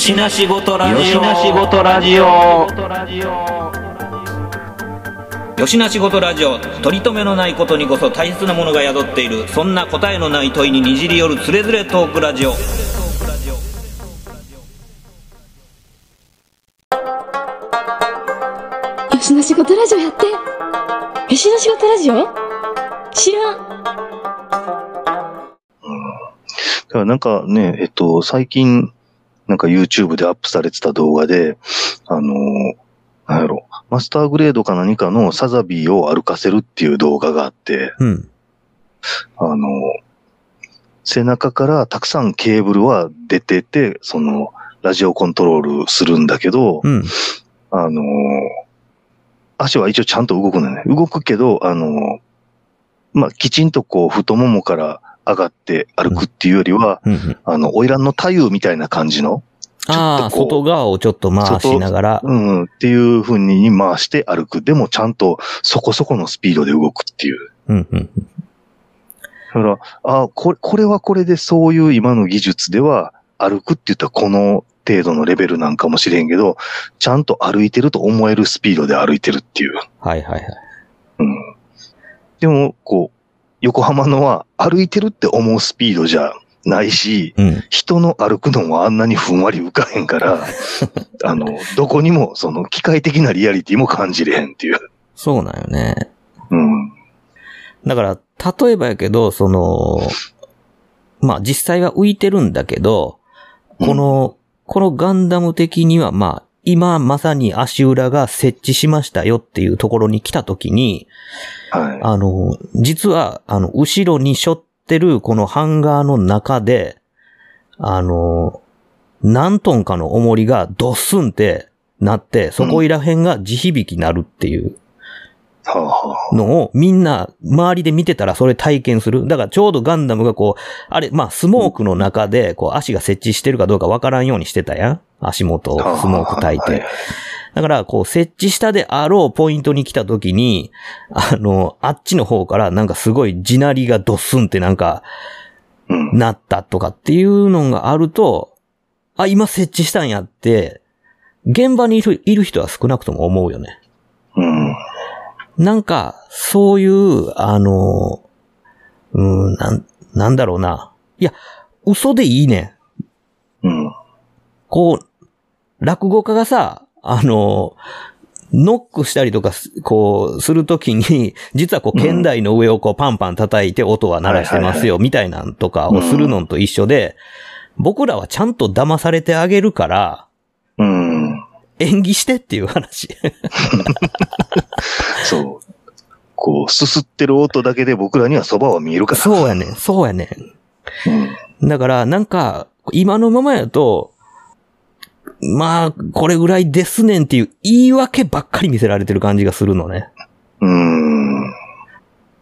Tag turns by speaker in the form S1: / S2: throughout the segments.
S1: よしなしごとラジオ。
S2: よしなしごとラジオ。
S1: よしなしごとラジオ。取り留めのないことにこそ大切なものが宿っている。そんな答えのない問いににじり寄るつれづれトークラジオ。
S3: よしの仕事ラジオやって。よしの仕事ラジオ？知らん。
S4: だからなんかね、えっと、最近、なんか YouTube でアップされてた動画で、あのーなんやろ、マスターグレードか何かのサザビーを歩かせるっていう動画があって、
S1: うん。
S4: あのー背中からたくさんケーブルは出てて、その、ラジオコントロールするんだけど、
S1: うん。
S4: あのー足は一応ちゃんと動くのね。動くけど、あのーまあ、きちんとこう、太ももから上がって歩くっていうよりは、
S1: うんうん。
S4: あの、花魁の太夫みたいな感じの、
S1: ああ、
S4: ちょっとこう
S1: 外側をちょっと回しながら。
S4: うんうん、っていう風に回して歩く。でもちゃんとそこそこのスピードで動くっていう。
S1: うんうん。
S4: だから、あこれ、これはこれでそういう今の技術では歩くって言ったらこの程度のレベルなんかもしれんけど、ちゃんと歩いてると思えるスピードで歩いてるっていう。
S1: はいはいはい。
S4: うん。でも、こう、横浜のは歩いてるって思うスピードじゃないし、
S1: うん。
S4: 人の歩くのもあんなにふんわり浮かへんから、あの、どこにもその機械的なリアリティも感じれへんっていう。
S1: そうなんよね。
S4: うん。
S1: だから、例えばやけど、その、まあ実際は浮いてるんだけど、この、このガンダム的にはまあ、今まさに足裏が設置しましたよっていうところに来た時に、
S4: はい。
S1: あの、実は、あの、後ろに背負ってるこのハンガーの中で、あの、何トンかの重りがドッスンってなって、そこいら辺が地響きになるっていうのをみんな周りで見てたらそれ体験する。だからちょうどガンダムがこう、あれ、まあスモークの中でこう足が設置してるかどうかわからんようにしてたやん。足元をスモーク焚いて。だから、こう、設置したであろうポイントに来た時に、あの、あっちの方からなんかすごい地鳴りがドッスンってなんか、
S4: うん。
S1: なったとかっていうのがあると、あ、今設置したんやって、現場にいるいる人は少なくとも思うよね。
S4: うん。
S1: なんか、そういう、あの、うん、なん、なんだろうな。いや、嘘でいいねん。
S4: うん。
S1: こう、落語家がさ、あの、ノックしたりとかす、こう、するときに、実はこう、
S4: うん
S1: 剣台の上をこう、パンパン叩いて音は鳴らしてますよ、みたいなんとかをするのと一緒で、僕らはちゃんと騙されてあげるから、
S4: うん。
S1: 演技してっていう話。
S4: そう。こう、すすってる音だけで僕らにはそばは見えるから。
S1: そうやねん、そうやね
S4: うん。
S1: ん。だから、なんか、今のままやと、まあ、これぐらいですねんっていう言い訳ばっかり見せられてる感じがするのね。
S4: うん。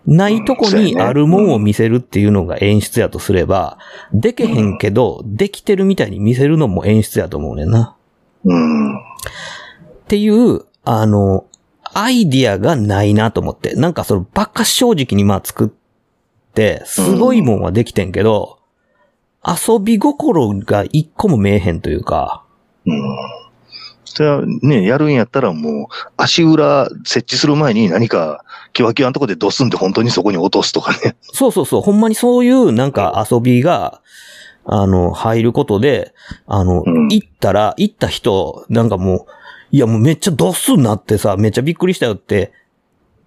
S1: ないとこにあるもんを見せるっていうのが演出やとすれば、でけへんけど、できてるみたいに見せるのも演出やと思うねんな。
S4: うん。
S1: っていう、あの、アイディアがないなと思って。なんかそのばっか正直にまあ作って、すごいもんはできてんけど、遊び心が一個も見えへんというか、
S4: うん。それはね、やるんやったらもう、足裏設置する前に何か、キワキワのとこでドスンって本当にそこに落とすとかね。
S1: そうそうそう、ほんまにそういうなんか遊びが、あの、入ることで、あの、
S4: うん
S1: 行ったら、行った人、なんかもう、いやもうめっちゃドスになってさ、めっちゃびっくりしたよって、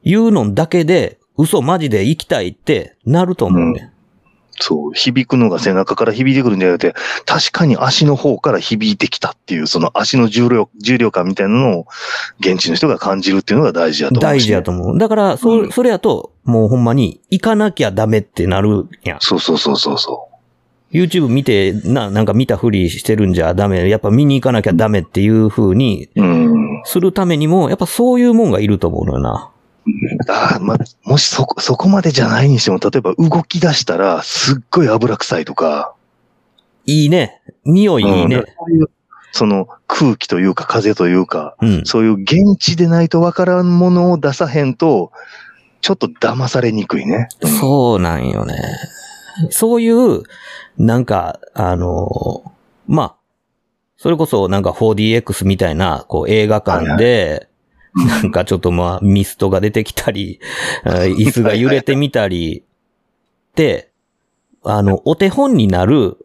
S1: 言うのだけで、嘘マジで行きたいってなると思うね。
S4: そう、響くのが背中から響いてくるんじゃなくて、確かに足の方から響いてきたっていう、その足の重量、重量感みたいなのを、現地の人が感じるっていうのが大事だと思う、
S1: 大事やと思う。だから、そ、
S4: うん
S1: それやと、もうほんまに、行かなきゃダメってなるやん。
S4: そうそうそうそうそ
S1: YouTube 見て、な、なんか見たふりしてるんじゃダメ。やっぱ見に行かなきゃダメっていう風に
S4: う。うん。
S1: するためにも、やっぱそういうもんがいると思うのよな。
S4: ああ、ま、もしそこ、そこまでじゃないにしても、例えば動き出したら、すっごい油臭いとか、
S1: いいね。匂いいいね
S4: うん。そういうその空気というか風というか、
S1: うん。
S4: そういう現地でないとわからんものを出さへんと、ちょっと騙されにくいね。うん
S1: そうなんよね。そういう、なんか、あの、まあ、それこそなんか 4DX みたいな、こう映画館で、なんかちょっとまあミストが出てきたり、あ椅子が揺れてみたり、で、あの、お手本になる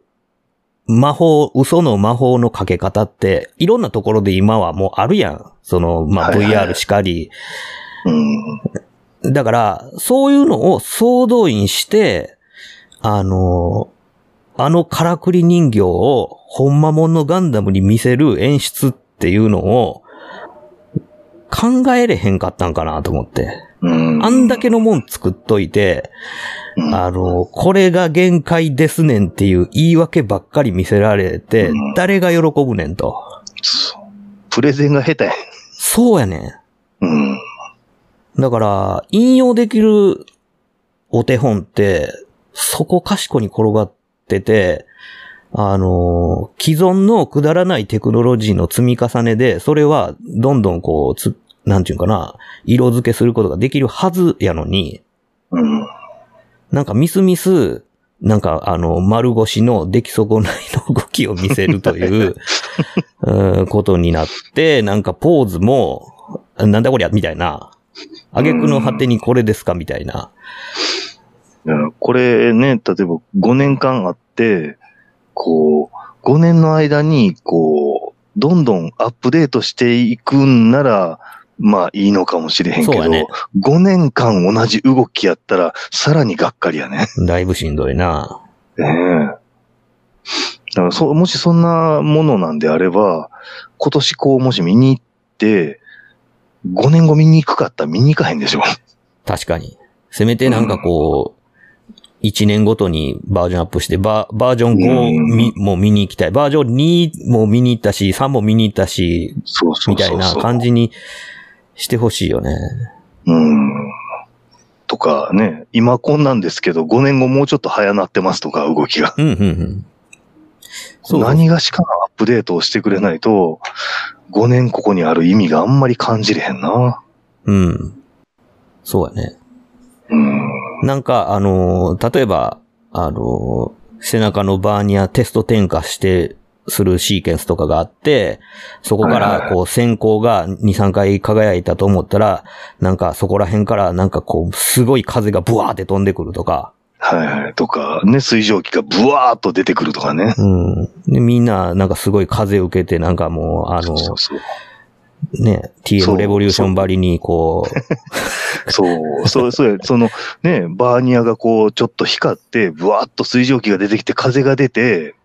S1: 魔法、嘘の魔法のかけ方って、いろんなところで今はもうあるやん。その、まあ
S4: はいはいはい
S1: VR しかり。
S4: うん。
S1: だから、そういうのを総動員して、あの、あのからくり人形をほんまもんのガンダムに見せる演出っていうのを考えれへんかったんかなと思って。
S4: うん。
S1: あんだけのもん作っといて、
S4: うん
S1: あの、これが限界ですねんっていう言い訳ばっかり見せられて
S4: うん、
S1: 誰が喜ぶねんと。
S4: プレゼンが下手や。
S1: そうやね
S4: うん。
S1: ん。だから、引用できるお手本って、そこかしこに転がってて、あの、既存のくだらないテクノロジーの積み重ねで、それはどんどんこう、つ、なんていうかな、色付けすることができるはずやのに、
S4: うん。
S1: なんかミスミス、なんかあの、丸腰の出来損ないの動きを見せるという、うんことになって、なんかポーズも、なんだこりゃ、みたいな。挙句の果てにこれですかみたいな。
S4: これね、例えば5年間あって、こう、5年の間に、こう、どんどんアップデートしていくんなら、まあいいのかもしれへんけど、
S1: ね
S4: 5年間同じ動きやったら、さらにがっかりやね。
S1: だいぶしんどいな。
S4: ねえ。だからそ、もしそんなものなんであれば、今年こう、もし見に行って、5年後見に行くかったら見に行かへんでしょ。
S1: 確かに。せめてなんかこう、1年ごとにバージョンアップして、ババージョン5みも見に行きたい。バージョン2も見に行ったし、3も見に行ったし、
S4: そうそうそうそう。
S1: みたいな感じにしてほしいよね。
S4: うん。とかね、今こんなんですけど、5年後もうちょっと早なってますとか、動きが。
S1: うん、うん、うん。そう
S4: 何がしかのアップデートをしてくれないと、5年ここにある意味があんまり感じれへんな。
S1: うん。そうやね。
S4: うん。
S1: なんか、あのー例えば、あのー背中のバーニアテスト転化して、するシーケンスとかがあって、そこからこう閃光が2、3回輝いたと思ったら、なんかそこら辺からなんかこう、すごい風がブワーって飛んでくるとか、
S4: はいはい。とか、ね、水蒸気がブワーっと出てくるとかね。
S1: うん。で、みんななんかすごい風受けてなんかもう、あの、
S4: そうそう
S1: ね、
S4: そう
S1: TM レボリューションばりにこう、
S4: そう、そう、そうや、そのね、バーニアがこう、ちょっと光って、ブワーっと水蒸気が出てきて、風が出て、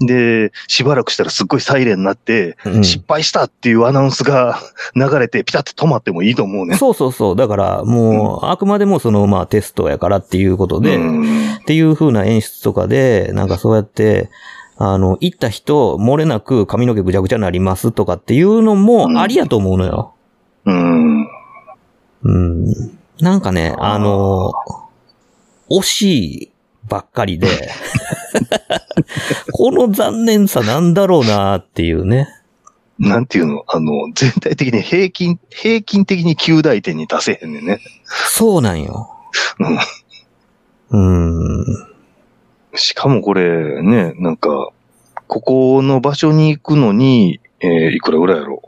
S4: で、しばらくしたらすっごいサイレンになって、
S1: うん。
S4: 失敗したっていうアナウンスが 流れて、ピタッと止まってもいいと思うね。
S1: そうそうそう。だから、もう、あくまでもその、まあ、テストやからっていうことで、
S4: うん。
S1: っていう風な演出とかで、なんかそうやって、あの、行った人、漏れなく髪の毛ぐちゃぐちゃになりますとかっていうのもありやと思うのよ。
S4: うん。
S1: うん。なんかね、あの、惜しいばっかりで、この残念さなんだろうなっていうね。
S4: なんていうの？あの、全体的に平均、平均的に9大点に出せへんねんね。
S1: そうなんよ。うん。
S4: しかもこれね、なんか、ここの場所に行くのに、えーいくらぐらいやろ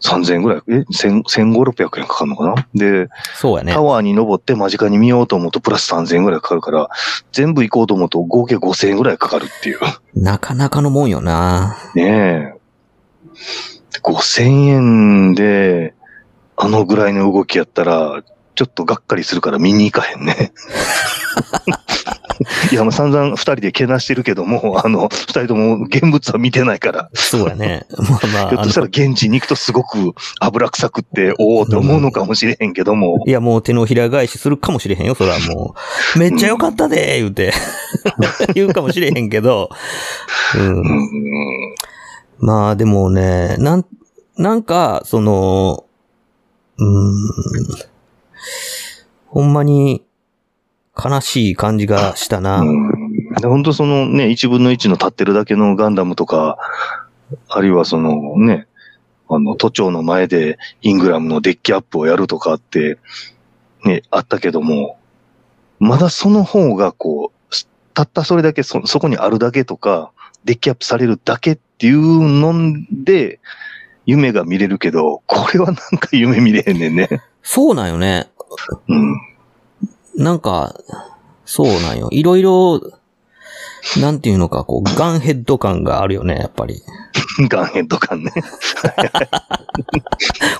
S4: ?3000 円ぐらい？え ?1500、600円かかるのかな？で、
S1: そうやね
S4: タ。ワーに登って間近に見ようと思うとプラス3000円ぐらいかかるから、全部行こうと思うと合計5000円ぐらいかかるっていう。
S1: なかなかのもんよな。
S4: ねえ。5000円で、あのぐらいの動きやったら、ちょっとがっかりするから見に行かへんね。いや、もう散々二人でけなしてるけども、あの、二人とも現物は見てないから、
S1: そうやね。まあまあ、
S4: ひょっとしたら現地に行くとすごく油臭くって、おおって思うのかもしれへんけども、
S1: いや、もう手のひら返しするかもしれへんよ、それはもう。めっちゃ良かったで言うて。言うかもしれへんけど。うん
S4: う。ん、
S1: まあでもね、なん、なんか、その、うーん、ほんまに悲しい感じがしたな。
S4: うんで本当そのね、一分の一の立ってるだけのガンダムとか、あるいはそのね、あの、都庁の前でイングラムのデッキアップをやるとかって、ね、あったけども、まだその方がこう、すたったそれだけそ、そこにあるだけとか、デッキアップされるだけっていうので、夢が見れるけど、これはなんか夢見れへんねんね。
S1: そうなんよね。
S4: うん。
S1: なんか、そうなんよ。いろいろ、なんていうのか、こう、ガンヘッド感があるよね、やっぱり。
S4: ガンヘッド感ね。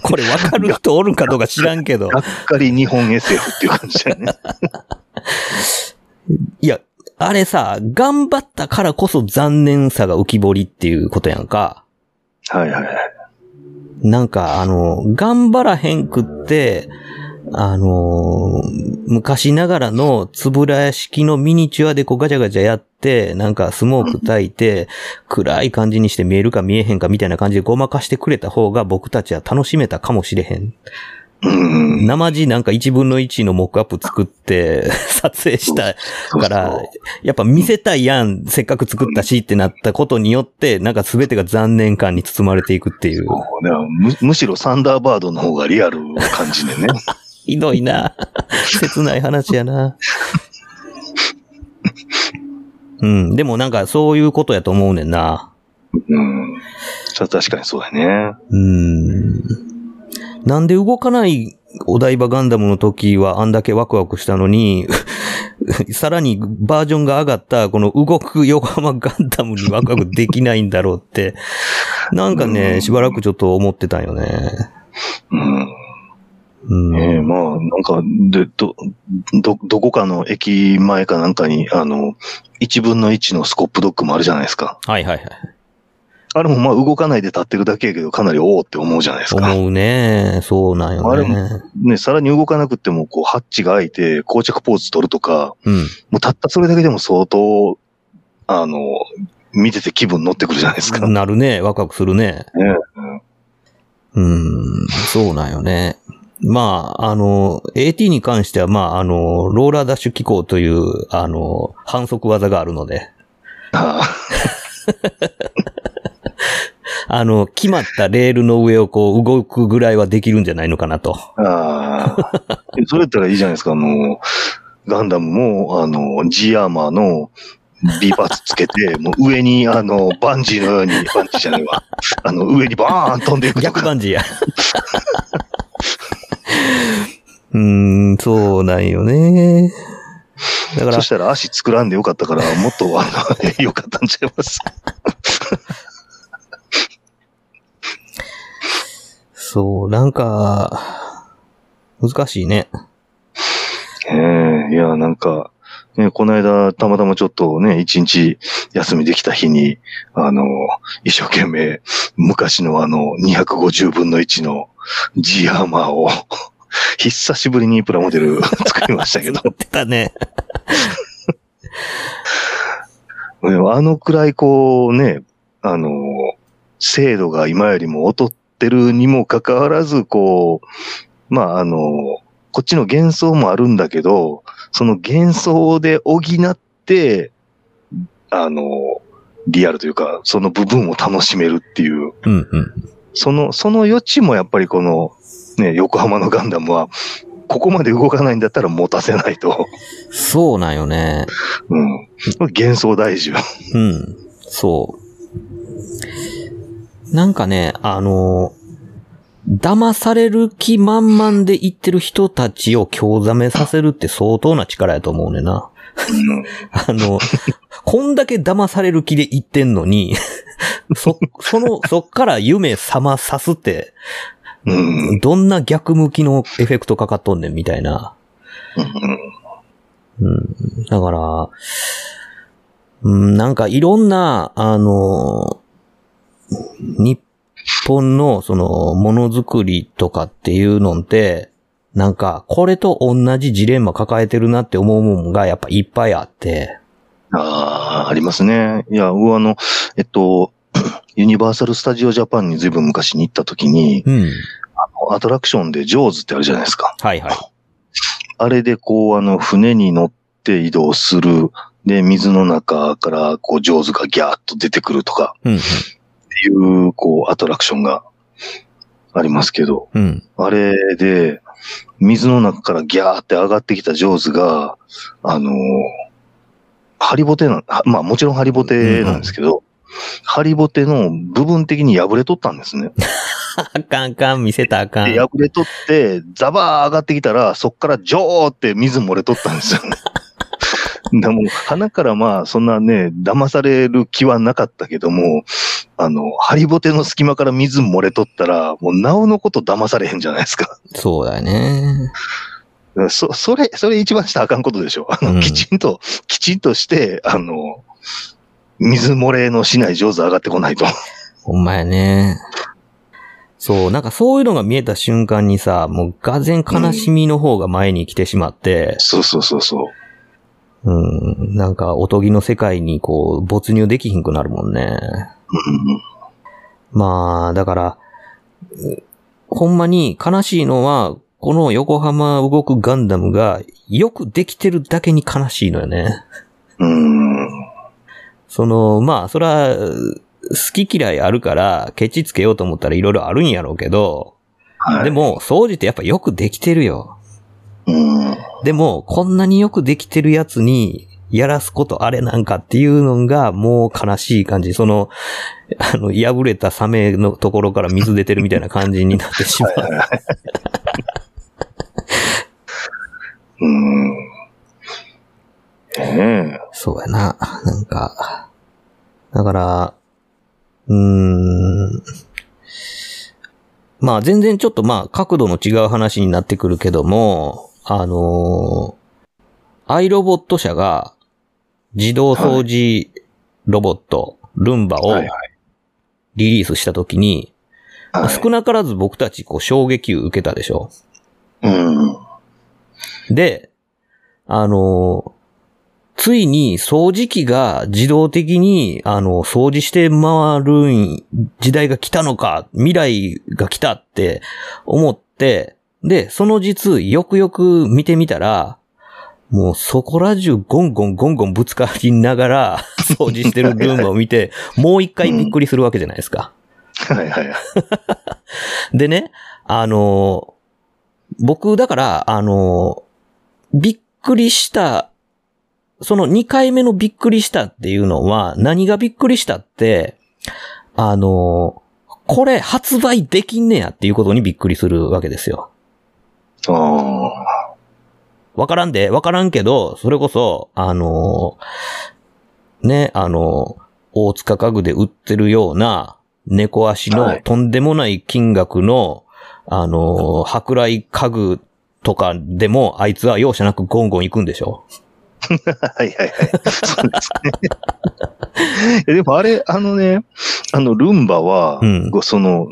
S1: これ分かる人おるかどうか知らんけど。
S4: がっかり日本 SF っていう感じだよね。
S1: いや、あれさ、頑張ったからこそ残念さが浮き彫りっていうことやんか。
S4: はいはいはい。
S1: なんか、あの、頑張らへんくって、あのー昔ながらのつぶらや式のミニチュアでこうガチャガチャやって、なんかスモーク焚いて、暗い感じにして見えるか見えへんかみたいな感じでごまかしてくれた方が僕たちは楽しめたかもしれへん。
S4: うん。
S1: 生地なんか1分の1のモックアップ作って 撮影したからやっぱ見せたいやん、せっかく作ったしってなったことによって、なんか全てが残念感に包まれていくっていう。
S4: むむしろサンダーバードの方がリアルな感じでね。
S1: ひどいな。切ない話やな。うん。でもなんかそういうことやと思うねんな。
S4: うん。それは確かにそうだね。
S1: うん。なんで動かないお台場ガンダムの時はあんだけワクワクしたのに、さらにバージョンが上がったこの動く横浜ガンダムにワクワクできないんだろうって、なんか
S4: う
S1: ね、
S4: ん
S1: しばらくちょっと思ってたんよね。
S4: うん。
S1: うん。
S4: ええまあ、なんか、で、ど、ど、どこかの駅前かなんかに、あの、1分の1のスコップドッグもあるじゃないですか。
S1: はいはいはい。
S4: あれもまあ動かないで立ってるだけやけど、かなりおおって思うじゃないですか。
S1: 思うね。そうなんよ
S4: あれも
S1: ね。
S4: ね、さらに動かなくても、こう、ハッチが開いて、膠着ポーズ取るとか、
S1: うん。
S4: もうたったそれだけでも相当、あの、見てて気分乗ってくるじゃないですか。ね
S1: なるね。ワクワクするね。うん、そうなんよね。まあ、あの、AT に関しては、まあ、あの、ローラーダッシュ機構という、あの、反則技があるので、
S4: あ
S1: あの、決まったレールの上をこう動くぐらいはできるんじゃないのかなと。
S4: あああ。それやったらいいじゃないですか。あの、ガンダムも、あの、G アーマーの B パーツつけて、もう上に、あの、バンジーのように、バンジーじゃないわ。あの、上にバーン飛んでいく。
S1: 逆バンジーや。うーん、そうなんよね。だから
S4: そ、したら足作らんでよかったから、もっと、あの、よかったんちゃいます？
S1: そう、なんか、難しいね。
S4: ええいや、なんか、ね、この間、たまたまちょっとね、一日休みできた日に、あの、一生懸命、昔のあの、250分の1の G アーマーを、久しぶりにプラモデル 作りましたけど、
S1: 言ってたね。
S4: あのくらいこうね、あの、精度が今よりも劣ってるにもかかわらず、こう、まあ、あの、こっちの幻想もあるんだけど、その幻想で補って、あの、リアルというか、その部分を楽しめるっていう、
S1: うんうん。
S4: その、その余地もやっぱりこの、ね、横浜のガンダムは、ここまで動かないんだったら持たせないと。
S1: そうなんよね。
S4: うん。幻想大事よ。
S1: うん。そう。なんかね、あの、騙される気満々で言ってる人たちを興ざめさせるって相当な力やと思うねんな。
S4: うん
S1: あの、こんだけ騙される気で言ってんのに、そ、その、そっから夢覚まさすって、
S4: うん。
S1: どんな逆向きのエフェクトかかっとんねんみたいな。
S4: うん
S1: うん。だから、うん、なんかいろんな、あの、日本のそのものづくりとかっていうのって、なんかこれと同じジレンマ抱えてるなって思うもんがやっぱいっぱいあって、
S4: ああ、ありますね。いや、僕あの、えっと、ユニバーサル・スタジオ・ジャパンにずいぶん昔に行った時に、
S1: うん。
S4: アトラクションでジョーズってあるじゃないですか。
S1: はいはい。
S4: あれでこう、あの、船に乗って移動する。で、水の中から、こう、ジョーズがギャーッと出てくるとか
S1: うん。
S4: っていう、こう、アトラクションがありますけど、
S1: うん。
S4: あれで、水の中からギャーって上がってきたジョーズが、あの、ハリボテな、はまあもちろんハリボテなんですけど、ハリボテの部分的に破れとったんですね。
S1: あかんあかん、見せたらあかん。
S4: で、破れとって、ザバー上がってきたら、そっからジョーって水漏れとったんですよね。でも、鼻からまあ、そんなね、騙される気はなかったけども、あの、ハリボテの隙間から水漏れとったら、もう、なおのこと騙されへんじゃないですか。
S1: そうだよね。
S4: そ、それ、それ一番したらあかんことでしょ。あの、
S1: うん
S4: きちんと、きちんとして、あの、水漏れのしない上手上がってこないと。
S1: ほんまやね。そう、なんかそういうのが見えた瞬間にさ、もうがぜ悲しみの方が前に来てしまって、
S4: そうそうそうそう。
S1: うん、なんかおとぎの世界にこう没入できひんくなるもんね。
S4: うん
S1: まあ、だから、うほんまに悲しいのは、この横浜動くガンダムがよくできてるだけに悲しいのよね。
S4: うん。
S1: その、まあ、そら、好き嫌いあるから、ケチつけようと思ったらいろいろあるんやろうけど、
S4: はい。
S1: で、も、総じてやっぱよくできてるよ。
S4: うん。
S1: でも、こんなによくできてるやつに、やらすことあれなんかっていうのが、もう悲しい感じ。その、あの、破れたサメのところから水出てるみたいな感じになってしまう。
S4: うん。ええ
S1: そうやな。なんか、だから、うーん。まあ全然ちょっとまあ角度の違う話になってくるけども、あのーアイロボット社が自動掃除ロボット、ルンバを
S4: はいは
S1: リリースしたときに、
S4: はい。
S1: 少なからず僕たちこう衝撃を受けたでしょ。
S4: うん。
S1: で、あの、ついに掃除機が自動的に、あの、掃除して回る時代が来たのか、未来が来たって思って、で、その実、よくよく見てみたら、もうそこら中ゴンゴンゴンゴンぶつかりながら 掃除してるルームを見て、もう一回びっくりするわけじゃないですか。
S4: はいはいはい。
S1: でね、あの、僕、だから、あの、びっくりした、その2回目のびっくりしたっていうのは、何がびっくりしたって、あの、これ発売できんねやっていうことにびっくりするわけですよ。
S4: ああ。
S1: わからんで、わからんけど、それこそ、あの、ね、あの、大塚家具で売ってるような猫足
S4: はい
S1: のとんでもない金額の、あの、舶来家具とかでも、あいつは容赦なくゴンゴン行くんでしょ
S4: はいはいはい。そうですね。えでもあれ、あのね、あの、ルンバは、
S1: うん
S4: ごその、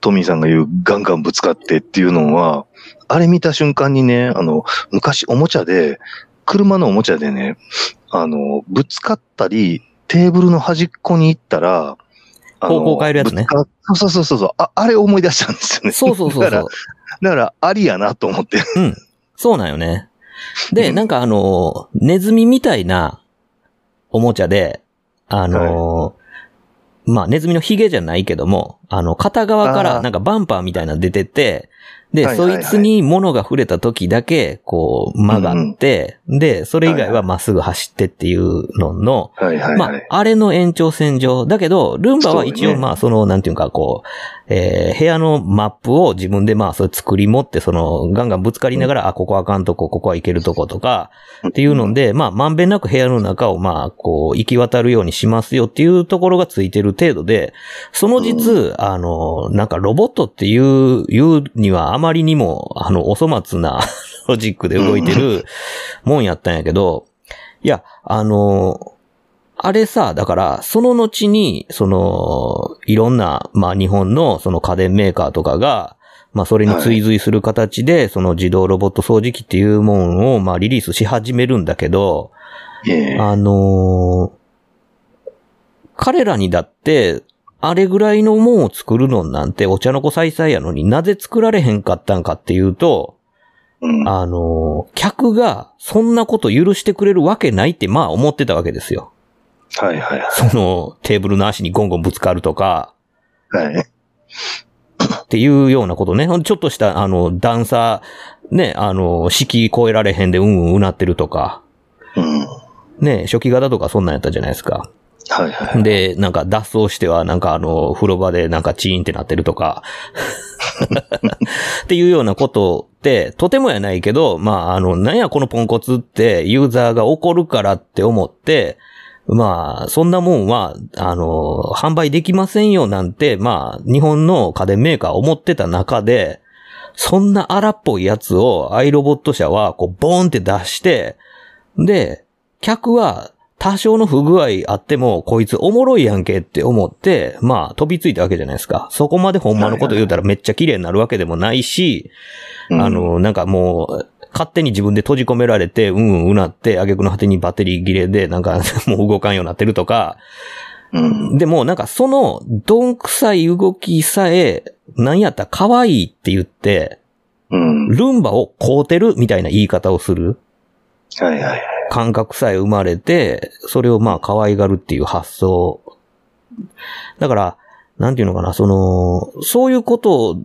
S4: トミーさんが言うガンガンぶつかってっていうのは、あれ見た瞬間にね、あの、昔おもちゃで、車のおもちゃでね、あの、ぶつかったり、テーブルの端っこに行ったら、
S1: 方向変えるやつね
S4: そうそうそうそうあ。あれ思い出したんですよね。
S1: そうそうそう
S4: だから
S1: そう。、
S4: だからありやなと思って。
S1: うん。そうなんよね。で、
S4: うん。
S1: なんかあの、ネズミみたいなおもちゃで、あの、まあ、ネズミのヒゲじゃないけども、あの、片側からなんかバンパーみたいなの出てて、で、
S4: はいはいはい。
S1: そいつに物が触れた時だけ、こう、曲がって、で、それ以外はまっすぐ走ってっていうのの、
S4: はいはい
S1: まあ
S4: はい。、
S1: あれの延長線上。だけど、ルンバは一応、まあ、その、なんていうか、こう、えー部屋のマップを自分で、まあ、それ作り持って、その、ガンガンぶつかりながら、あ、ここあかんとこ、ここはいけるとことか、っていうので、まあ、まんべんなく部屋の中を、まあ、こう、行き渡るようにしますよっていうところがついてる程度で、その実、あの、なんかロボットっていう、いうにはあまりにも、あの、お粗末な ロジックで動いてるもんやったんやけど、いや、あの、あれさ、だから、その後に、その、いろんな、まあ日本のその家電メーカーとかが、まあそれに追随する形で、その自動ロボット掃除機っていうものを、まあリリースし始めるんだけど、
S4: ええ。
S1: あのー彼らにだって、あれぐらいのもんを作るのなんてお茶の子さいさいやのになぜ作られへんかったんかっていうと、
S4: うん。
S1: あのー客がそんなこと許してくれるわけないってまあ思ってたわけですよ。
S4: はいはいはい。
S1: そのテーブルの足にゴンゴンぶつかるとか、
S4: はい。
S1: っていうようなことね。ちょっとした、あの、段差、ね、あの、敷居超えられへんでうんうんうなってるとか。
S4: うん。
S1: ね、初期型とかそんなんやったじゃないですか。
S4: はいはい。
S1: で、なんか脱走しては、なんかあの、風呂場でなんかチーンってなってるとか、っていうようなことって、とてもやないけど、まあ、あの、なんやこのポンコツってユーザーが怒るからって思って、まあ、そんなもんは、あの、販売できませんよなんて、まあ、日本の家電メーカー思ってた中で、そんな荒っぽいやつをアイロボット社は、こう、ボーンって出して、で、客は多少の不具合あっても、こいつおもろいやんけって思って、まあ飛びついたわけじゃないですか。そこまでほんまのこと言うたらめっちゃ綺麗になるわけでもないし、
S4: うん
S1: あ、の、なんかもう、勝手に自分で閉じ込められて、うんうんうなって、挙句の果てにバッテリー切れで、なんか もう動かんようになってるとか、
S4: うん。
S1: でもなんかその、どんくさい動きさえ、なんやったら可愛いって言って、
S4: うん。
S1: ルンバを買うてるみたいな言い方をする。
S4: はいはいはい。
S1: 感覚さえ生まれて、それをまあ可愛がるっていう発想。だから、なんていうのかな、その、そういうことを、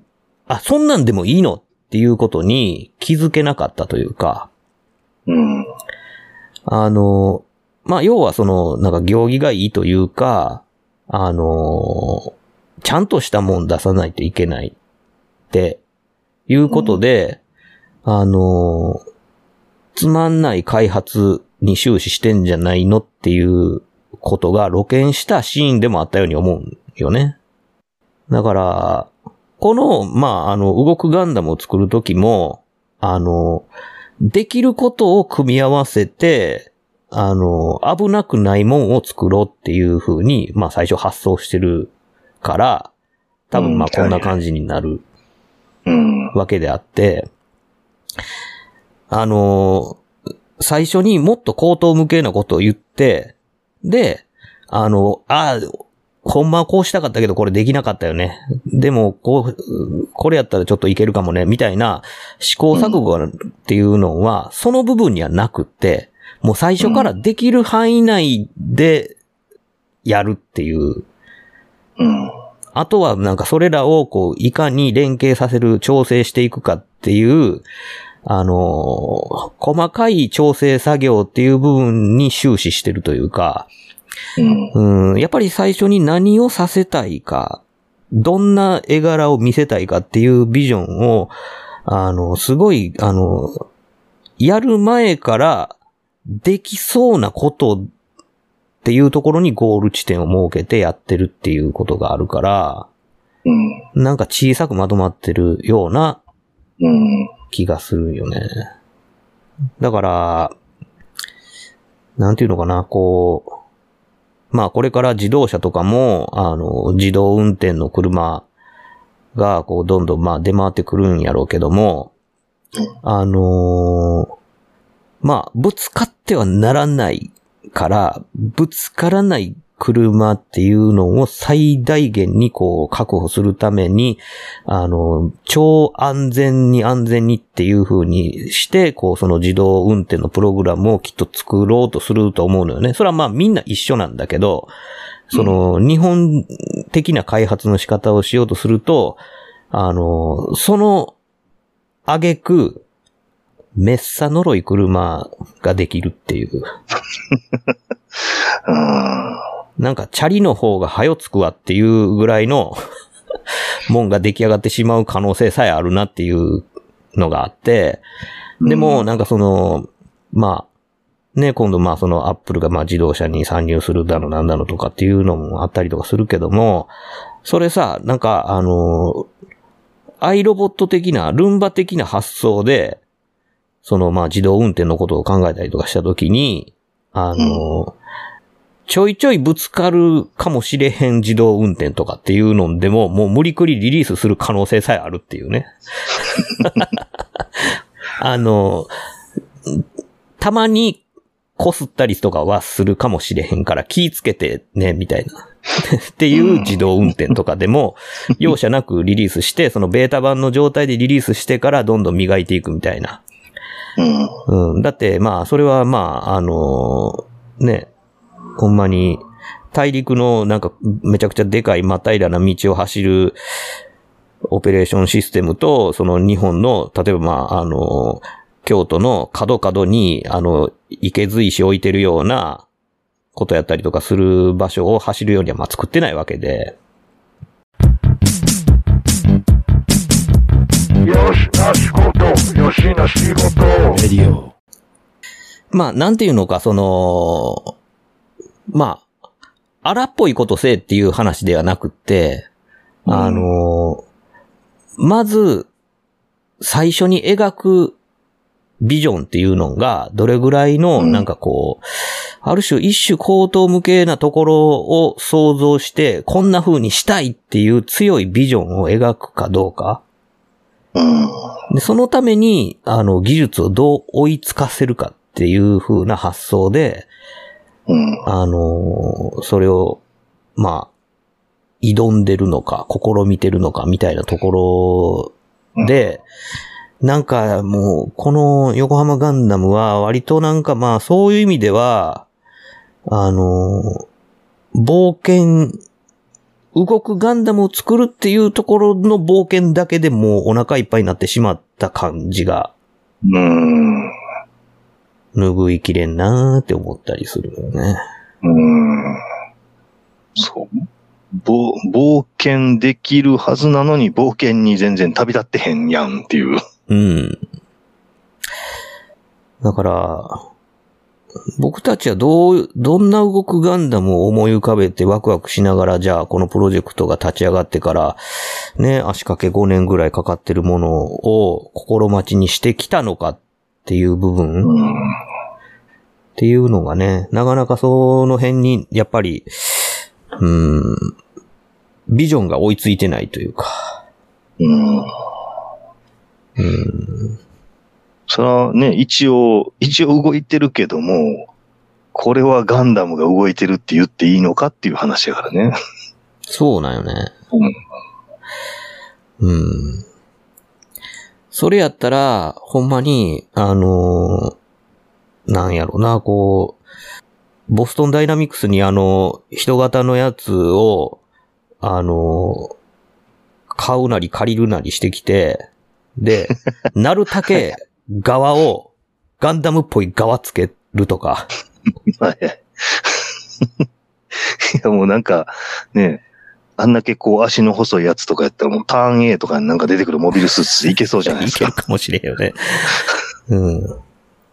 S1: あ、そんなんでもいいのっていうことに気づけなかったというか、
S4: うん。
S1: あの、まあ要はその、なんか行儀がいいというか、あの、ちゃんとしたもん出さないといけないっていうことで、あの、つまんない開発に終始してんじゃないのっていうことが露見したシーンでもあったように思うよね。だから、この、まあ、あの、動くガンダムを作るときも、あの、できることを組み合わせて、あの、危なくないもんを作ろうっていう風に、まあ最初発想してるから、多分まこんな感じになる
S4: うん。
S1: わけであって、あの、最初にもっと口頭向けなことを言って、で、あの、ああ、ほんまはこうしたかったけどこれできなかったよね。でも、こう、これやったらちょっといけるかもね、みたいな試行錯誤っていうのは、その部分にはなくって、もう最初からできる範囲内でやるっていう
S4: うん。
S1: あとはなんかそれらをこう、いかに連携させる、調整していくかっていう、あの細かい調整作業っていう部分に終始してるというか、
S4: うん。
S1: うん、やっぱり最初に何をさせたいか、どんな絵柄を見せたいかっていうビジョンを、あの、すごい、あの、やる前からできそうなことっていうところにゴール地点を設けてやってるっていうことがあるから、
S4: うん。
S1: なんか小さくまとまってるような
S4: うん。
S1: 気がするよね。だから、なんていうのかな、こう、まあこれから自動車とかも、あの、自動運転の車が、こう、どんどんまあ出回ってくるんやろうけども、あのーまあ、ぶつかってはならないから、ぶつからない車っていうのを最大限にこう確保するために、あの、超安全に安全にっていう風にして、こうその自動運転のプログラムをきっと作ろうとすると思うのよね。それはまあみんな一緒なんだけど、その日本的な開発の仕方をしようとすると、あの、その挙句、めっさ呪い車ができるっていう。
S4: あ
S1: なんか、チャリの方が早つくわっていうぐらいの もんが出来上がってしまう可能性さえあるなっていうのがあって、でも、なんかその、まあ、ね、今度まあそのアップルがまあ自動車に参入するだのなんだのとかっていうのもあったりとかするけども、それさ、なんかあの、アイロボット的な、ルンバ的な発想で、そのまあ自動運転のことを考えたりとかしたときに、あの、ちょいちょいぶつかるかもしれへん自動運転とかっていうのでも、もう無理くりリリースする可能性さえあるっていうね。あの、たまにこすったりとかはするかもしれへんから気ぃつけてね、みたいな。っていう自動運転とかでも、容赦なくリリースして、そのベータ版の状態でリリースしてからどんどん磨いていくみたいな。
S4: うん。
S1: うん。だって、まあ、それはまあ、あのね、ほんまに、大陸のなんかめちゃくちゃでかい真っ平らな道を走るオペレーションシステムと、その日本の、例えばまあ、あの、京都の角角に、あの、池髄石置いてるようなことやったりとかする場所を走るようにはまあ作ってないわけで。
S5: よしな仕事、よしな仕事。レディオ。
S1: まあ、なんていうのか、その、まあ、荒っぽいことせえっていう話ではなくって、あの、まず、最初に描くビジョンっていうのが、どれぐらいの、
S4: うん
S1: なんかこう、ある種一種高等無形なところを想像して、こんな風にしたいっていう強いビジョンを描くかどうか。
S4: うん。
S1: で、そのために、あの、技術をどう追いつかせるかっていう風な発想で、
S4: うん。
S1: あのーそれを、まあ、挑んでるのか、試みてるのか、みたいなところで、なんかもう、この横浜ガンダムは割となんかまあ、そういう意味では、あのー冒険、動くガンダムを作るっていうところの冒険だけでもうお腹いっぱいになってしまった感じが
S4: うん。
S1: 拭いきれんなーって思ったりするよね。
S4: うん。そう。ぼ冒険できるはずなのに冒険に全然旅立ってへんやんっていう。
S1: うん。だから、僕たちはどう、どんな動くガンダムを思い浮かべてワクワクしながら、じゃあこのプロジェクトが立ち上がってから、ね、足掛け5年ぐらいかかってるものを心待ちにしてきたのかっていう部分？っ
S4: うん。
S1: ていうのがね、なかなかその辺に、やっぱり、うん、ビジョンが追いついてないというか、
S4: うん。
S1: うん、
S4: それはね、一応、一応動いてるけども、これはガンダムが動いてるって言っていいのかっていう話やからね。
S1: そうなんよね。
S4: うん。
S1: うん。それやったら、ほんまに、あのーなんやろな、こう、ボストンダイナミクスにあの、人型のやつを、あのー買うなり借りるなりしてきて、で、なるだけ側を、ガンダムっぽい側つけるとか、
S4: はい。いやもうなんか、ね、あんだけこう足の細いやつとかやったらもうターン A とかになんか出てくるモビルスーツでいけそうじゃないですか。
S1: いけるかもしれんよね。うん。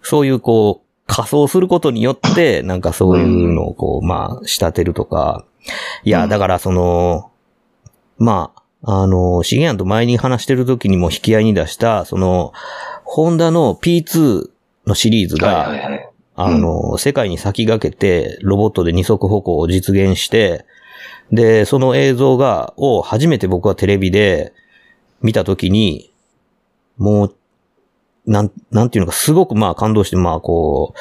S1: そういうこう、仮装することによって、なんかそういうのをこう、まあ、仕立てるとか。いや、
S4: うん
S1: だからその、まあ、あの、シゲアンと前に話してる時にも引き合いに出した、その、ホンダの P2 のシリーズが、
S4: はいはいはい。
S1: あの、世界に先駆けて、ロボットで二足歩行を実現して、で、その映像が、を初めて僕はテレビで見たときに、もう、なん、なんていうのか、すごくまあ感動して、まあこ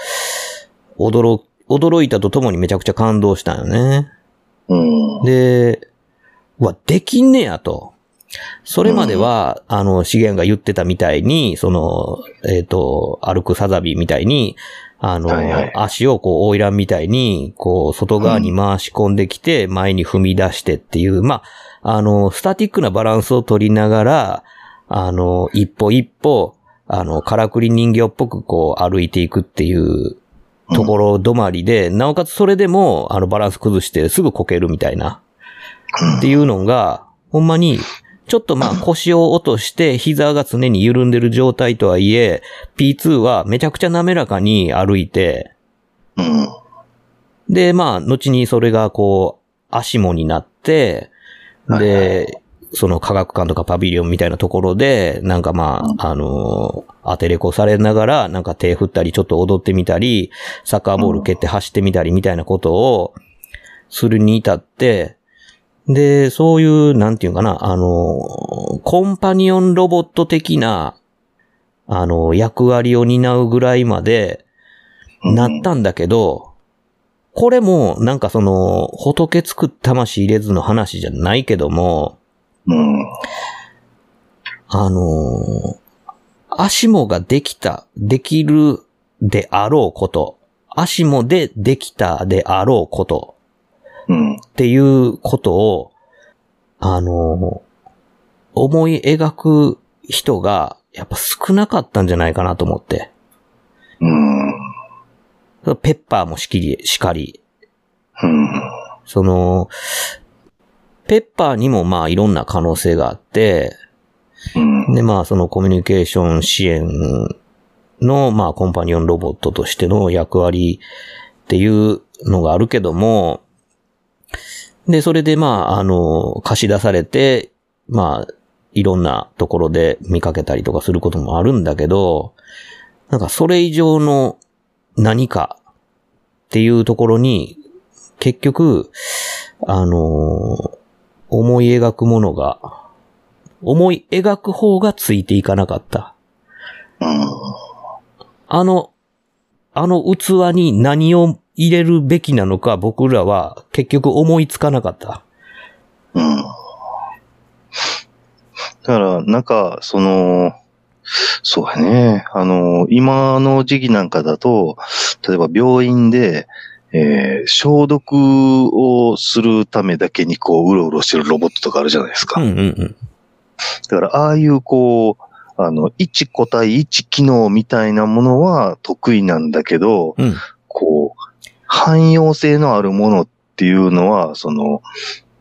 S1: う、驚、驚いたとともにめちゃくちゃ感動したんよね。
S4: うん。
S1: で、うわ、できんねやと。それまでは、あの、資源が言ってたみたいに、その、えっ、と、歩くサザビーみたいに、あの、
S4: はいはい。
S1: 足をこう、オイランみたいに、こう、外側に回し込んできて、前に踏み出してっていう、まあ、あの、スタティックなバランスを取りながら、あの、一歩一歩、あの、からくり人形っぽくこう、歩いていくっていうところ止まりで、なおかつそれでも、あの、バランス崩してすぐこけるみたいな。っていうのが、ほんまに、ちょっとまあ 腰を落として膝が常に緩んでる状態とはいえ、P2 はめちゃくちゃ滑らかに歩いて、
S4: うん。
S1: で、まあ、後にそれがこう、足もになって、
S4: はい
S1: で、その科学館とかパビリオンみたいなところで、なんかまあ、あのー当てれこされながら、なんか手振ったり、ちょっと踊ってみたり、サッカーボール蹴って走ってみたりみたいなことをするに至って、で、そういう、なんていうかな、あのーコンパニオンロボット的な、あの、役割を担うぐらいまで、なったんだけど、これも、なんかその、仏作った魂入れずの話じゃないけども、
S4: うん。
S1: あのー足もができた、できるであろうこと、足もでできたであろうことっていうことを、あの思い描く人がやっぱ少なかったんじゃないかなと思って。
S4: うん。
S1: ペッパーもしきり、しかり、
S4: うん。
S1: その、ペッパーにもまあいろんな可能性があって、
S4: うん。
S1: でまあそのコミュニケーション支援のまあコンパニオンロボットとしての役割っていうのがあるけども、で、それでまああの、貸し出されて、まあ、いろんなところで見かけたりとかすることもあるんだけど、なんかそれ以上の何かっていうところに、結局、あの思い描くものが、思い描く方がついていかなかった。
S4: うん。
S1: あの、あの器に何を入れるべきなのか僕らは結局思いつかなかった。
S4: うん。だから、なんか、その、そうやね。あの、今の時期なんかだと、例えば病院で、えー消毒をするためだけにこう、うろうろしてるロボットとかあるじゃないですか。
S1: うんうんうん。
S4: だから、ああいうこう、あの、一個体一機能みたいなものは得意なんだけど、
S1: うん。
S4: 汎用性のあるものっていうのは、その、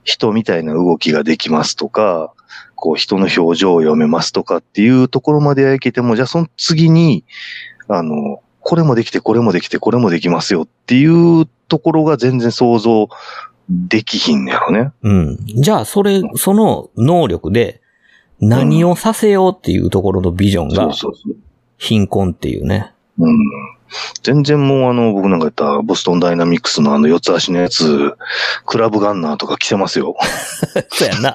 S4: 人みたいな動きができますとか、こう、人の表情を読めますとかっていうところまではいけても、じゃあその次に、あの、これもできて、これもできて、これもできますよっていうところが全然想像できひんねやろね。
S1: うん。じゃあ、それ、その能力で何をさせようっていうところのビジョンが。貧困っていうね。
S4: うん。全然もうあの、僕なんか言ったボストンダイナミックスのあの四つ足のやつ、クラブガンナーとか着てますよ。
S1: そうやんな。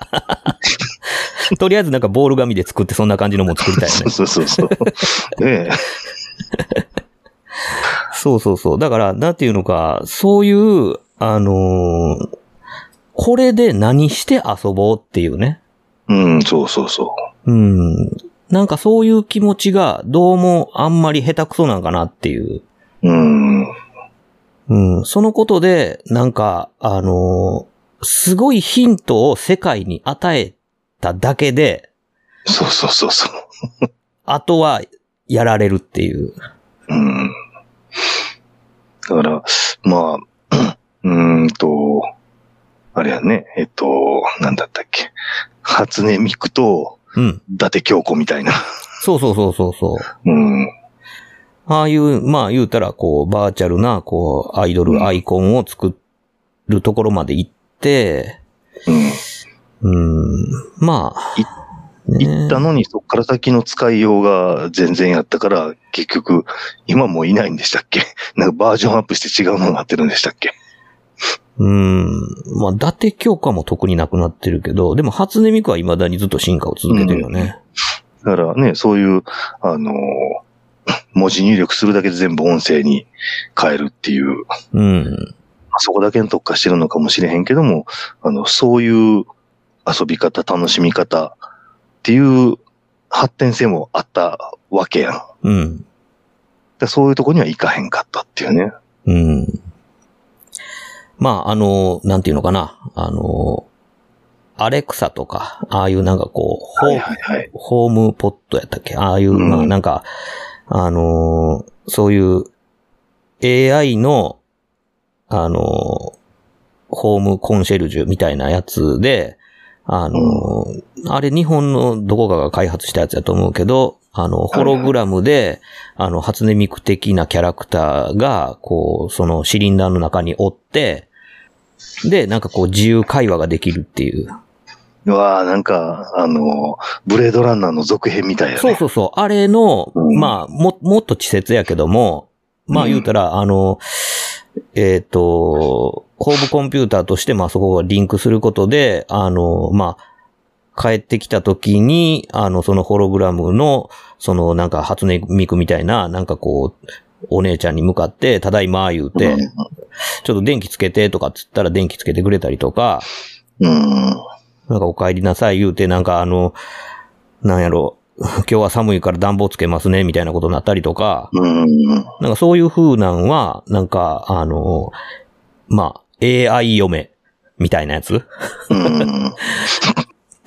S1: とりあえずなんかボール紙で作ってそんな感じのもん作りたいよね。
S4: そうそうそう。ねえ。
S1: そうそうそう。だから、なんていうのか、そういう、あのーこれで何して遊ぼうっていうね。
S4: うん、そうそうそ
S1: うん。なんかそういう気持ちが、どうもあんまり下手くそなんかなっていう。
S4: う。うん。
S1: うん。そのことで、なんか、あのーすごいヒントを世界に与えただけで、
S4: そうそうそうそう。
S1: あとはやられるっていう。
S4: うん。だから、まあ、うーんと、あれやね、えっと、なんだったっけ。初音ミクと、
S1: うん。
S4: 伊達京子みたいな。
S1: そうそうそうそうそう。
S4: うん。
S1: ああいう、まあ言うたら、こう、バーチャルな、こう、アイドルアイコンを作るところまで行って、
S4: うん。
S1: うん、まあ、ね
S4: 行ったのに、そっから先の使いようが全然やったから、結局、今もういないんでしたっけ？なんかバージョンアップして違うのになってるんでしたっけ？
S1: うん、まあ、伊達強化も特になくなってるけど、でも初音ミクは未だにずっと進化を続けてるよね。
S4: だからね、そういう、あのー文字入力するだけで全部音声に変えるっていう、
S1: うん。
S4: そこだけに特化してるのかもしれへんけども、あの、そういう遊び方、楽しみ方っていう発展性もあったわけやん。
S1: うん。
S4: らそういうとこには行かへんかったっていうね。
S1: うん。まあ、あの、なんていうのかな。あの、アレクサとか、ああいうなんかこう、ホー
S4: はいはいはい。
S1: ホームポットやったっけ？ああいう、
S4: うん
S1: まあなんか、あのーそういう AI の、あのーホームコンシェルジュみたいなやつで、あのーあれ日本のどこかが開発したやつやと思うけど、あの、ホログラムで、あの、初音ミク的なキャラクターが、こう、そのシリンダーの中におって、で、なんかこう自由会話ができるっていう。
S4: うわあなんか、あの、ブレードランナーの続編みたいやね。
S1: そうそうそう。あれの、
S4: うん
S1: まあ、も、もっと稚拙やけども、まあ
S4: うん
S1: 言うたら、あの、えっ、と、ホームコンピューターとして、まあそこがリンクすることで、あの、まあ、帰ってきた時に、あの、そのホログラムの、そのなんか初音ミクみたいな、なんかこう、お姉ちゃんに向かって、ただいま言うて、
S4: うん
S1: ちょっと電気つけてとかっつったら電気つけてくれたりとか、
S4: うん。
S1: なんかお帰りなさい言うて、なんかあの、なんやろ、今日は寒いから暖房つけますね、みたいなことになったりとか、
S4: うん。
S1: なんかそういう風なんは、なんか、あの、まあ、AI 嫁みたいなやつっ
S4: うん。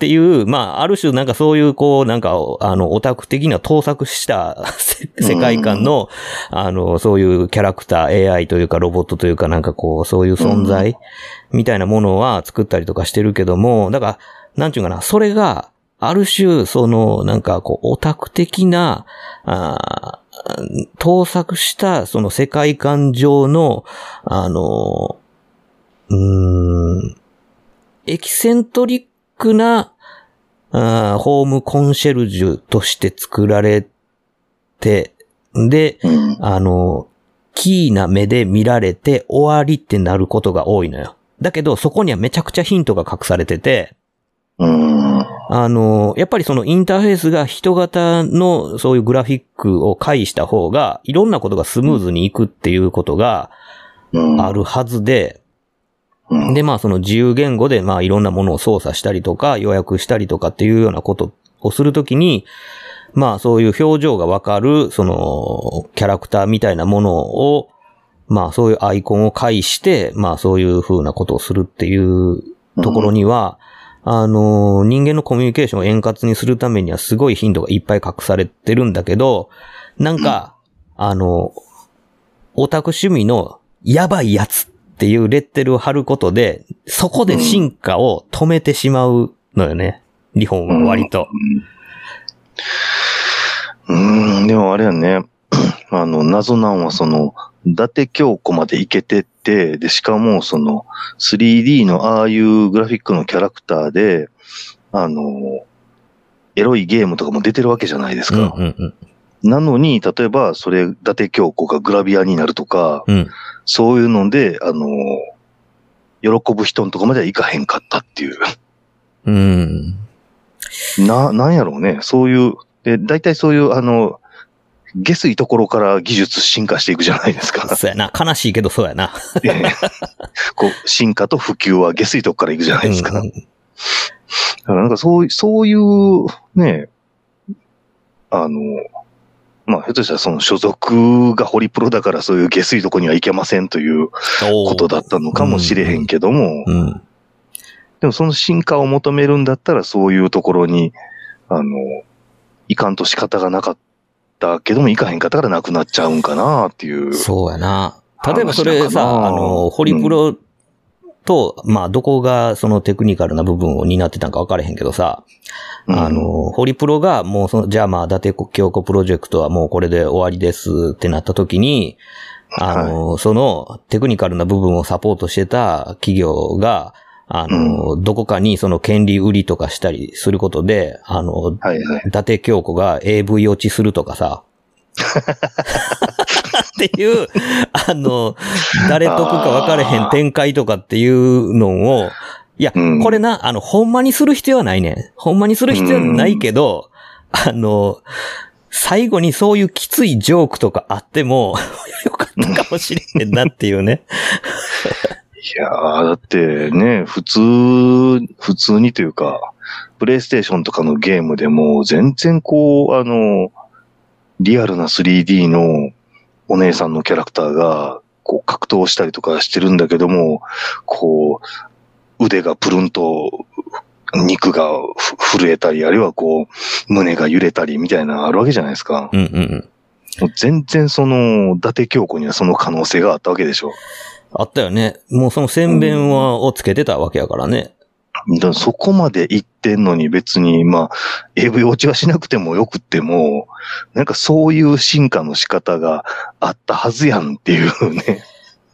S1: っていう、まあ、ある種なんかそういう、こう、なんか、あの、オタク的な盗作した せ世界観の、あの、そういうキャラクター、AI というかロボットというかなんかこう、そういう存在みたいなものは作ったりとかしてるけども、だから、なんちゅうかな、それが、ある種、その、なんかこう、オタク的な、あー盗作した、その世界観上の、あの、うーん、エキセントリックな、あーホームコンシェルジュとして作られて、で、
S4: うん。
S1: あの、キーな目で見られて終わりってなることが多いのよ。だけど、そこにはめちゃくちゃヒントが隠されてて、
S4: うん。
S1: あの、やっぱりそのインターフェースが人型のそういうグラフィックを介した方が、いろんなことがスムーズにいくっていうことが
S4: うん。
S1: あるはずで、
S4: うん。
S1: で、まあその自由言語でまあいろんなものを操作したりとか予約したりとかっていうようなことをするときに、まあそういう表情がわかる、そのキャラクターみたいなものを、まあそういうアイコンを介して、まあそういう風なことをするっていうところには、あの、人間のコミュニケーションを円滑にするためにはすごい頻度がいっぱい隠されてるんだけど、なんか、あの、オタク趣味のやばいやつっていうレッテルを貼ることで、そこで進化を止めてしまうのよね。日本は割と。
S4: うん、でもあれやね、あの、謎なんはその、伊達京子まで行けてって、で、しかもその、3D のああいうグラフィックのキャラクターで、あの、エロいゲームとかも出てるわけじゃないです
S1: うん
S4: か。
S1: うんうん。
S4: なのに、例えば、それ、伊達京子がグラビアになるとか、
S1: うん。
S4: そういうので、あの、喜ぶ人のとこまでは行かへんかったっていう。
S1: うん。
S4: な、なんやろうね。そういう、で、大体そういう、あの、下水ところから技術進化していくじゃないですか。
S1: そうやな。悲しいけどそうやな。
S4: ええこう、進化と普及は下水とこから行くじゃないですか。
S1: うん
S4: だからなんかそうい、そういう、ね、あの、まあ、ひょっとしたらその所属がホリプロだからそういう下水とこには行けませんということだったのかもしれへんけども、
S1: うん。
S4: でもその進化を求めるんだったらそういうところに、あの、いかんと仕方がなかったけども、いかへんかったからなくなっちゃうんかなっていう。
S1: そうやな。例えばそれさ、
S4: な
S1: あの、ホリプロと、まあ、どこがそのテクニカルな部分を担ってたんか分からへんけどさ、
S4: うん
S1: あの、ホリプロがもうその、じゃあまあ、伊達京子プロジェクトはもうこれで終わりですってなった時に、あの、そのテクニカルな部分をサポートしてた企業が、あの、どこかにその権利売りとかしたりすることで、あの、
S4: はいはい。
S1: 伊達京子が AV 落ちするとかさ。っていう、あの、誰得か分かれへん展開とかっていうのを、いや、
S4: うん
S1: これな、あの、ほんまにする必要はないねん。ほんまにする必要はないけど、あの、最後にそういうきついジョークとかあっても、よかったかもしれへんなっていうね。
S4: いやー、だってね、普通、普通にというか、プレイステーションとかのゲームでも、全然こう、あの、リアルな 3D のお姉さんのキャラクターが、こう、格闘したりとかしてるんだけども、こう、腕がプルンと、肉がふ震えたり、あるいはこう、胸が揺れたりみたいなのあるわけじゃないですか。
S1: うんうんうん。
S4: 全然その、伊達京子にはその可能性があったわけでしょ。
S1: あったよね。もうその宣伝は、をつけてたわけやからね。
S4: だそこまで行ってんのに別に、まあ、AV 落ちはしなくてもよくっても、なんかそういう進化の仕方があったはずやんっていうね。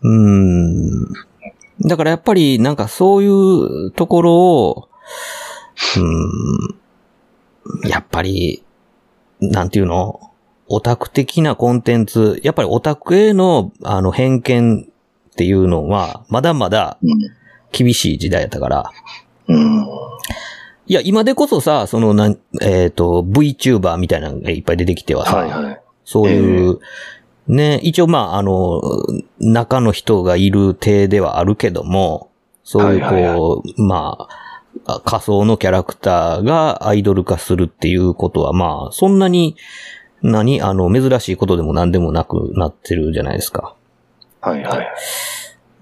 S1: うーん。だからやっぱりなんかそういうところを、うーん、やっぱり、なんていうの？オタク的なコンテンツ、やっぱりオタクへのあの偏見っていうのは、まだまだ厳しい時代やったから。
S4: うん。うん。
S1: いや、今でこそさ、そのなん、えっ、と、VTuber みたいなのがいっぱい出てきてはさ、
S4: はいはい。
S1: そういう、ね、一応まあ、あの、中の人がいる体ではあるけども、そういうこう、
S4: はいはい
S1: まあ、仮想のキャラクターがアイドル化するっていうことはまあ、そんなに、何あの、珍しいことでも何でもなくなってるじゃないですか。
S4: はいはい。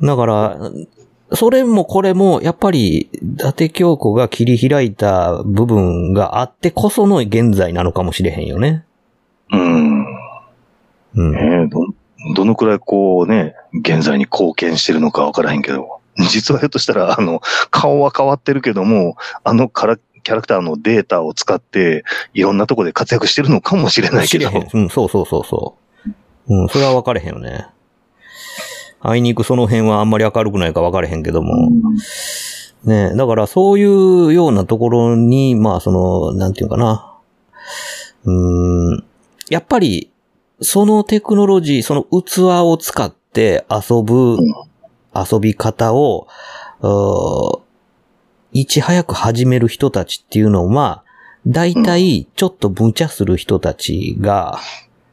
S1: だから、それもこれも、やっぱり、伊達京子が切り開いた部分があってこその現在なのかもしれへんよね。
S4: うん。
S1: うん。
S4: ねえど、どのくらいこうね、現在に貢献してるのかわからへんけど、実はひょっとしたら、あの、顔は変わってるけども、あのカラキャラクターのデータを使って、いろんなとこで活躍してるのかもしれないけど。
S1: うん、そうそうそうそう。うん、それは分かれへんよね。あいにくその辺はあんまり明るくないか分かれへんけども。ねだからそういうようなところに、まあその、なんていうかな。うーん。やっぱり、そのテクノロジー、その器を使って遊ぶ、遊び方を、いち早く始める人たちっていうのは、大体、ちょっと無茶する人たちが、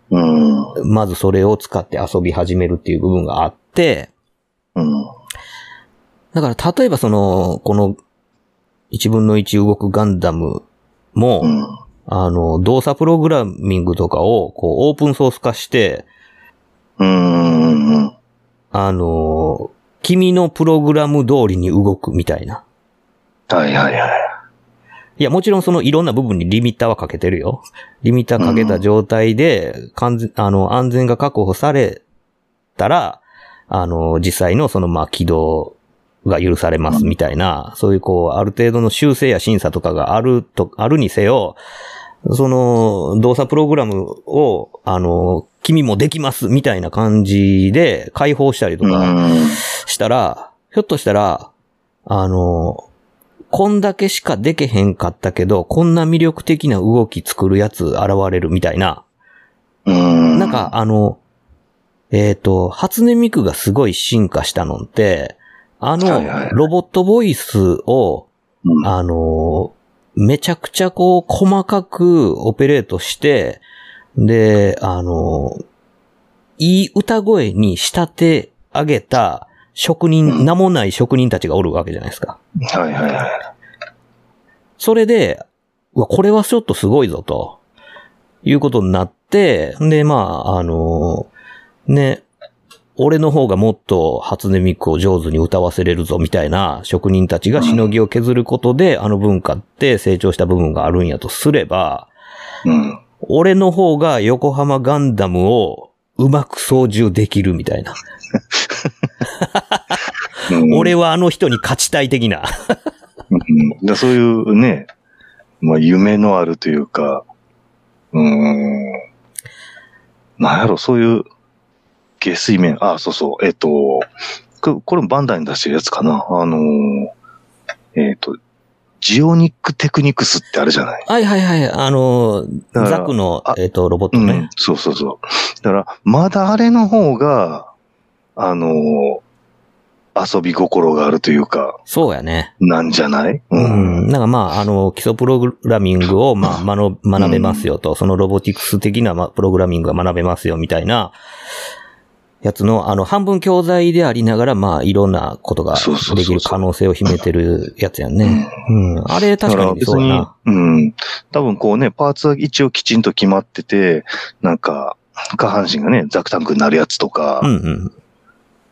S4: うん。
S1: まずそれを使って遊び始めるっていう部分があって、
S4: うん。
S1: だから例えばその、この、1分の1動くガンダムも、
S4: うん。
S1: あの、動作プログラミングとかを、こう、オープンソース化して、
S4: うん。
S1: あの、君のプログラム通りに動くみたいな。
S4: はいはいはい。
S1: いや、もちろんそのいろんな部分にリミッターはかけてるよ。リミッターかけた状態で、完全、あの、安全が確保されたら、あの、実際のその、まあ、起動が許されますみたいな、そういうこう、ある程度の修正や審査とかがあると、あるにせよ、その、動作プログラムを、あの、君もできますみたいな感じで解放したりとか、
S4: うん。
S1: したら、ひょっとしたら、あの、こんだけしかでけへんかったけど、こんな魅力的な動き作るやつ現れるみたいな。
S4: うん。
S1: なんか、あの、えっ、と、初音ミクがすごい進化したのって、あのロボットボイスを、
S4: うん、
S1: あの、めちゃくちゃこう、細かくオペレートして、で、あの、いい歌声に仕立て上げた職人、
S4: うん
S1: 名もない職人たちがおるわけじゃないですか。
S4: はいはいはい。
S1: それで、うわ、これはちょっとすごいぞ、ということになって、で、まあ、あの、ね、俺の方がもっと初音ミクを上手に歌わせれるぞ、みたいな職人たちがしのぎを削ることで、あの文化って成長した部分があるんやとすれば、
S4: うん。
S1: 俺の方が横浜ガンダムをうまく操縦できるみたいな。
S4: うん
S1: 俺はあの人に勝ちたい的な。
S4: うんだそういうね、まあ夢のあるというか、うーん、なんやろ、そういう下水面、あ、そうそう、えっ、と、ここれもバンダイに出してるやつかな。あのーえっ、と、ジオニックテクニクスってあるじゃない。
S1: はいはいはい。あの、ザクの
S4: あ、
S1: えっ、と、ロボットね
S4: うん。、そうそうそう。だから、まだあれの方が、あのー遊び心があるというか、
S1: そうやね。
S4: なんじゃない？
S1: うん。なんかまあ、あの、基礎プログラミングを、まあ、学学べますよと、そのロボティクス的な、まあ、プログラミングが学べますよ、みたいな、やつの、あの、半分教材でありながら、まあ、いろんなことができる可能性を秘めてるやつやんね。うん。あれ、確かにそうやな。
S4: うん。多分こうね、パーツは一応きちんと決まってて、なんか、下半身がね、ザクタンクになるやつとか、
S1: うんうん。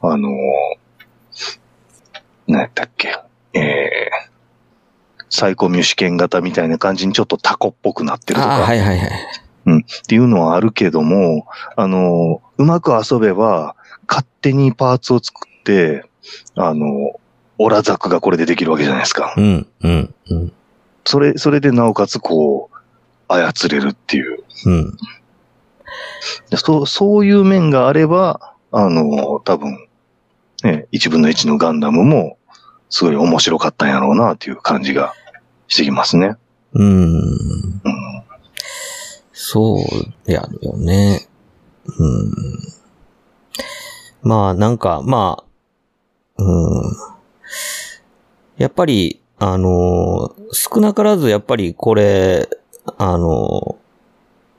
S4: あのー、何やったっけ、えー、サイコミュ試験型みたいな感じにちょっとタコっぽくなってるとか、
S1: はいはいはい。
S4: っていうのはあるけども、あのー、うまく遊べば、勝手にパーツを作って、あのー、オラザクがこれでできるわけじゃないですか。
S1: うん、うん、うん。
S4: それ、それでなおかつこう、操れるっていう。
S1: うん。
S4: でそう、そういう面があれば、あの、多分、ね、1分の1のガンダムも、すごい面白かったんやろうな、っていう感じがしてきますね。
S1: うん。
S4: うん。
S1: そうやるよね。うん。まあ、なんか、まあ、うん。やっぱり、あの、少なからずやっぱりこれ、あの、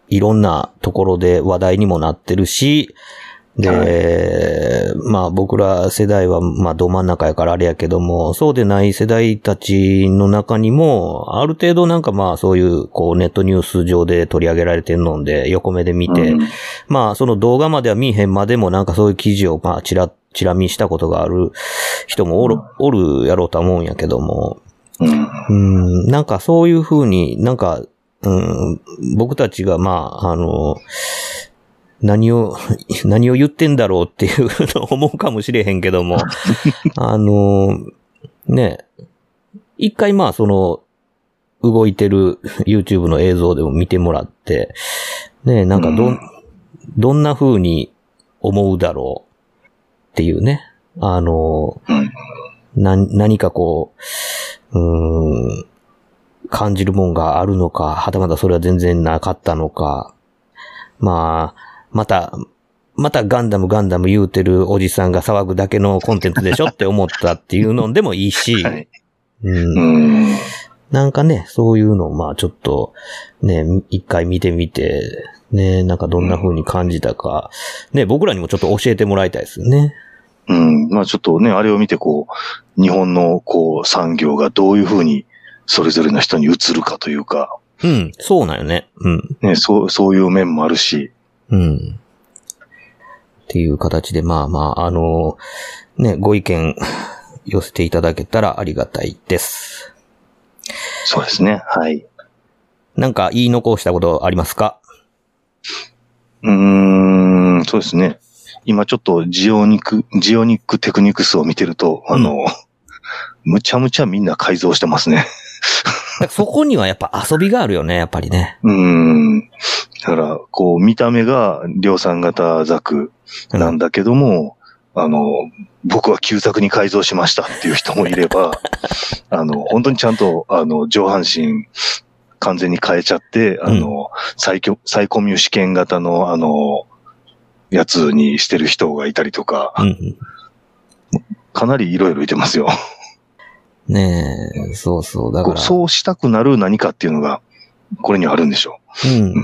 S1: いろんなところで話題にもなってるし、で、まあ僕ら世代はまあど真ん中やからあれやけども、そうでない世代たちの中にも、ある程度なんかまあそういうこうネットニュース上で取り上げられてるので横目で見て、
S4: うん
S1: まあその動画までは見えへんまでもなんかそういう記事をまあちら、ちら見したことがある人もおる、おるやろうとは思うんやけども、
S4: うん。
S1: うん、なんかそういうふうになんか、うん、僕たちがまあ、あの、何を、何を言ってんだろうっていうのを思うかもしれへんけども、あの、ね、一回まあその、動いてる YouTube の映像でも見てもらって、ね、なんかどん、
S4: うん。
S1: どんな風に思うだろうっていうね、あの、
S4: うん
S1: な、何かこう、うーん、感じるもんがあるのか、はたまたそれは全然なかったのか、まあ、また、またガンダムガンダム言うてるおじさんが騒ぐだけのコンテンツでしょって思ったっていうのでもいいし、
S4: はい。
S1: うん
S4: うん。
S1: なんかね、そういうのをまあちょっと、ね、一回見てみて、ね、なんかどんな風に感じたか、ね、僕らにもちょっと教えてもらいたいですよね。
S4: うん。まあちょっとね、あれを見てこう、日本のこう産業がどういうふうにそれぞれの人に移るかというか、
S1: うん、そうなんよね。うん。
S4: ね、そう、そういう面もあるし、
S1: うん。っていう形で、まあまあ、あの、ね、ご意見 寄せていただけたらありがたいです。
S4: そうですね。はい。
S1: なんか言い残したことありますか？
S4: うーん、そうですね。今ちょっとジオニック、ジオニックテクニクスを見てると、あの、むちゃむちゃみんな改造してますね。
S1: そこにはやっぱ遊びがあるよね、やっぱりね。
S4: うーん。だから、こう、見た目が量産型ザクなんだけども、あの、僕は旧ザクに改造しましたっていう人もいれば、あの、本当にちゃんと、あの、上半身完全に変えちゃって、あの、サイキョサイコミュ試験型の、あの、やつにしてる人がいたりとか、
S1: うんうん。
S4: かなりいろいろいてますよ。
S1: ねえ、そうそう。だから。
S4: そうしたくなる何かっていうのが、これにはあるんでしょ
S1: うん。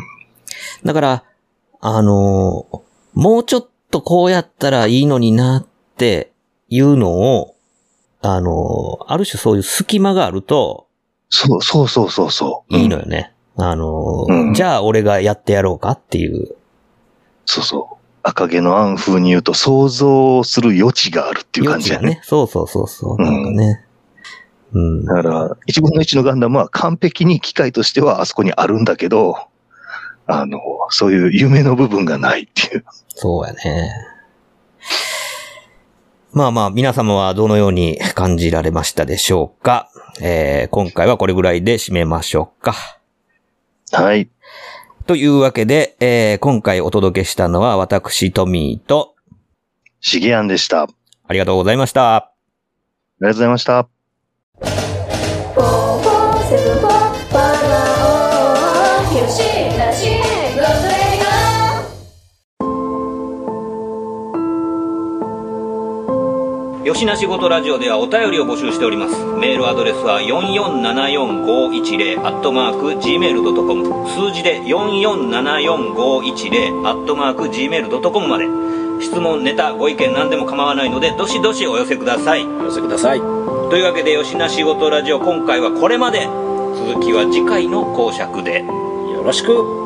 S1: だから、あのーもうちょっとこうやったらいいのになっていうのを、あのーある種そういう隙間があると
S4: う。そう、そうそうそうそう。
S1: いいの
S4: うん
S1: よね。あのー
S4: うん
S1: じゃあ俺がやってやろうかっていう。
S4: そうそう。赤毛のアン風に言うと想像する余地があるっていう感じだね。
S1: 余地がね。そうそうそうそう。
S4: うん
S1: なんかね。うん。
S4: だから、一分の一のガンダムは完璧に機械としてはあそこにあるんだけど、あの、そういう夢の部分がないっていう。
S1: そうやね。まあまあ、皆様はどのように感じられましたでしょうか？えー、今回はこれぐらいで締めましょうか。
S4: はい。
S1: というわけで、えー今回お届けしたのは私、トミーと、
S4: シゲアンでした。あ
S1: ありがとうございました。
S4: りがとうございました。
S1: よしなしごとラジオではお便りを募集しております。メールアドレスは4474510アットマーク gmail.com 数字で4474510アットマーク gmail.com まで。質問、ネタ、ご意見何でも構わないのでどしどしお寄せください。
S2: お寄せください。
S1: というわけでよしなしごとラジオ今回はこれまで続きは次回の講釈で。
S2: よろしく。